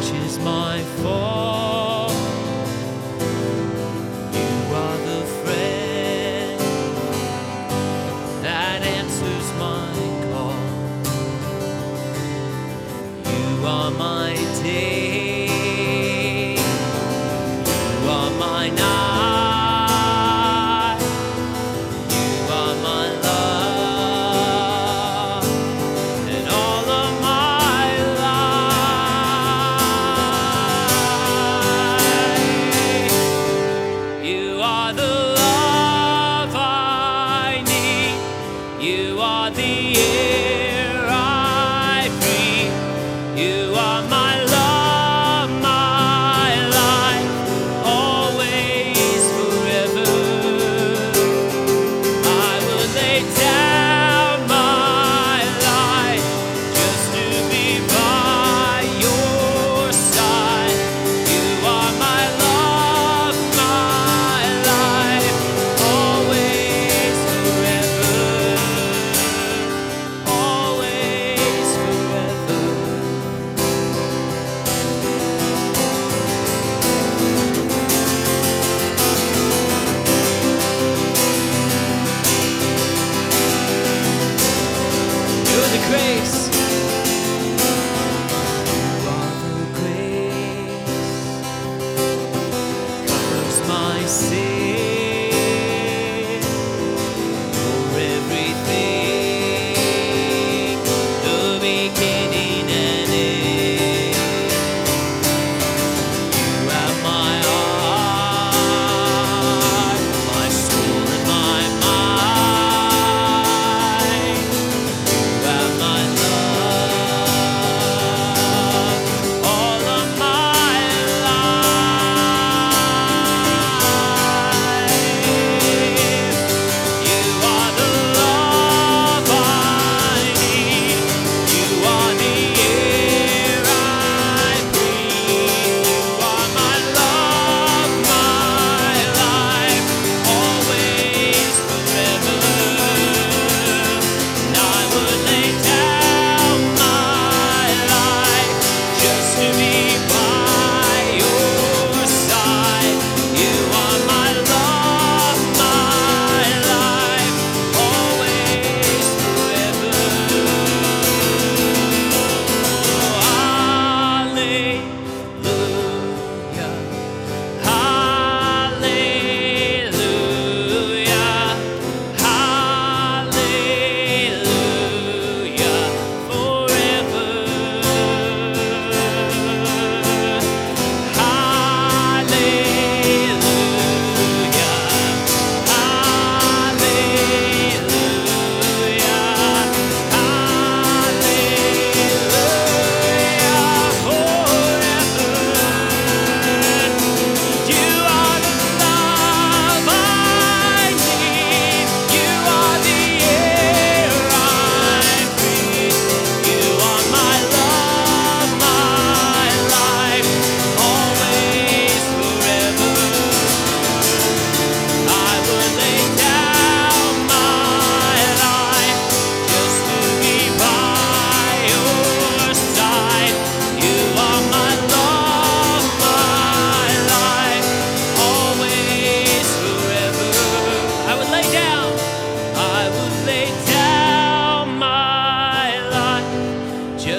that is my fault.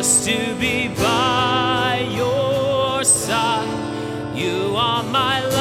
just to be by your side. You are my life.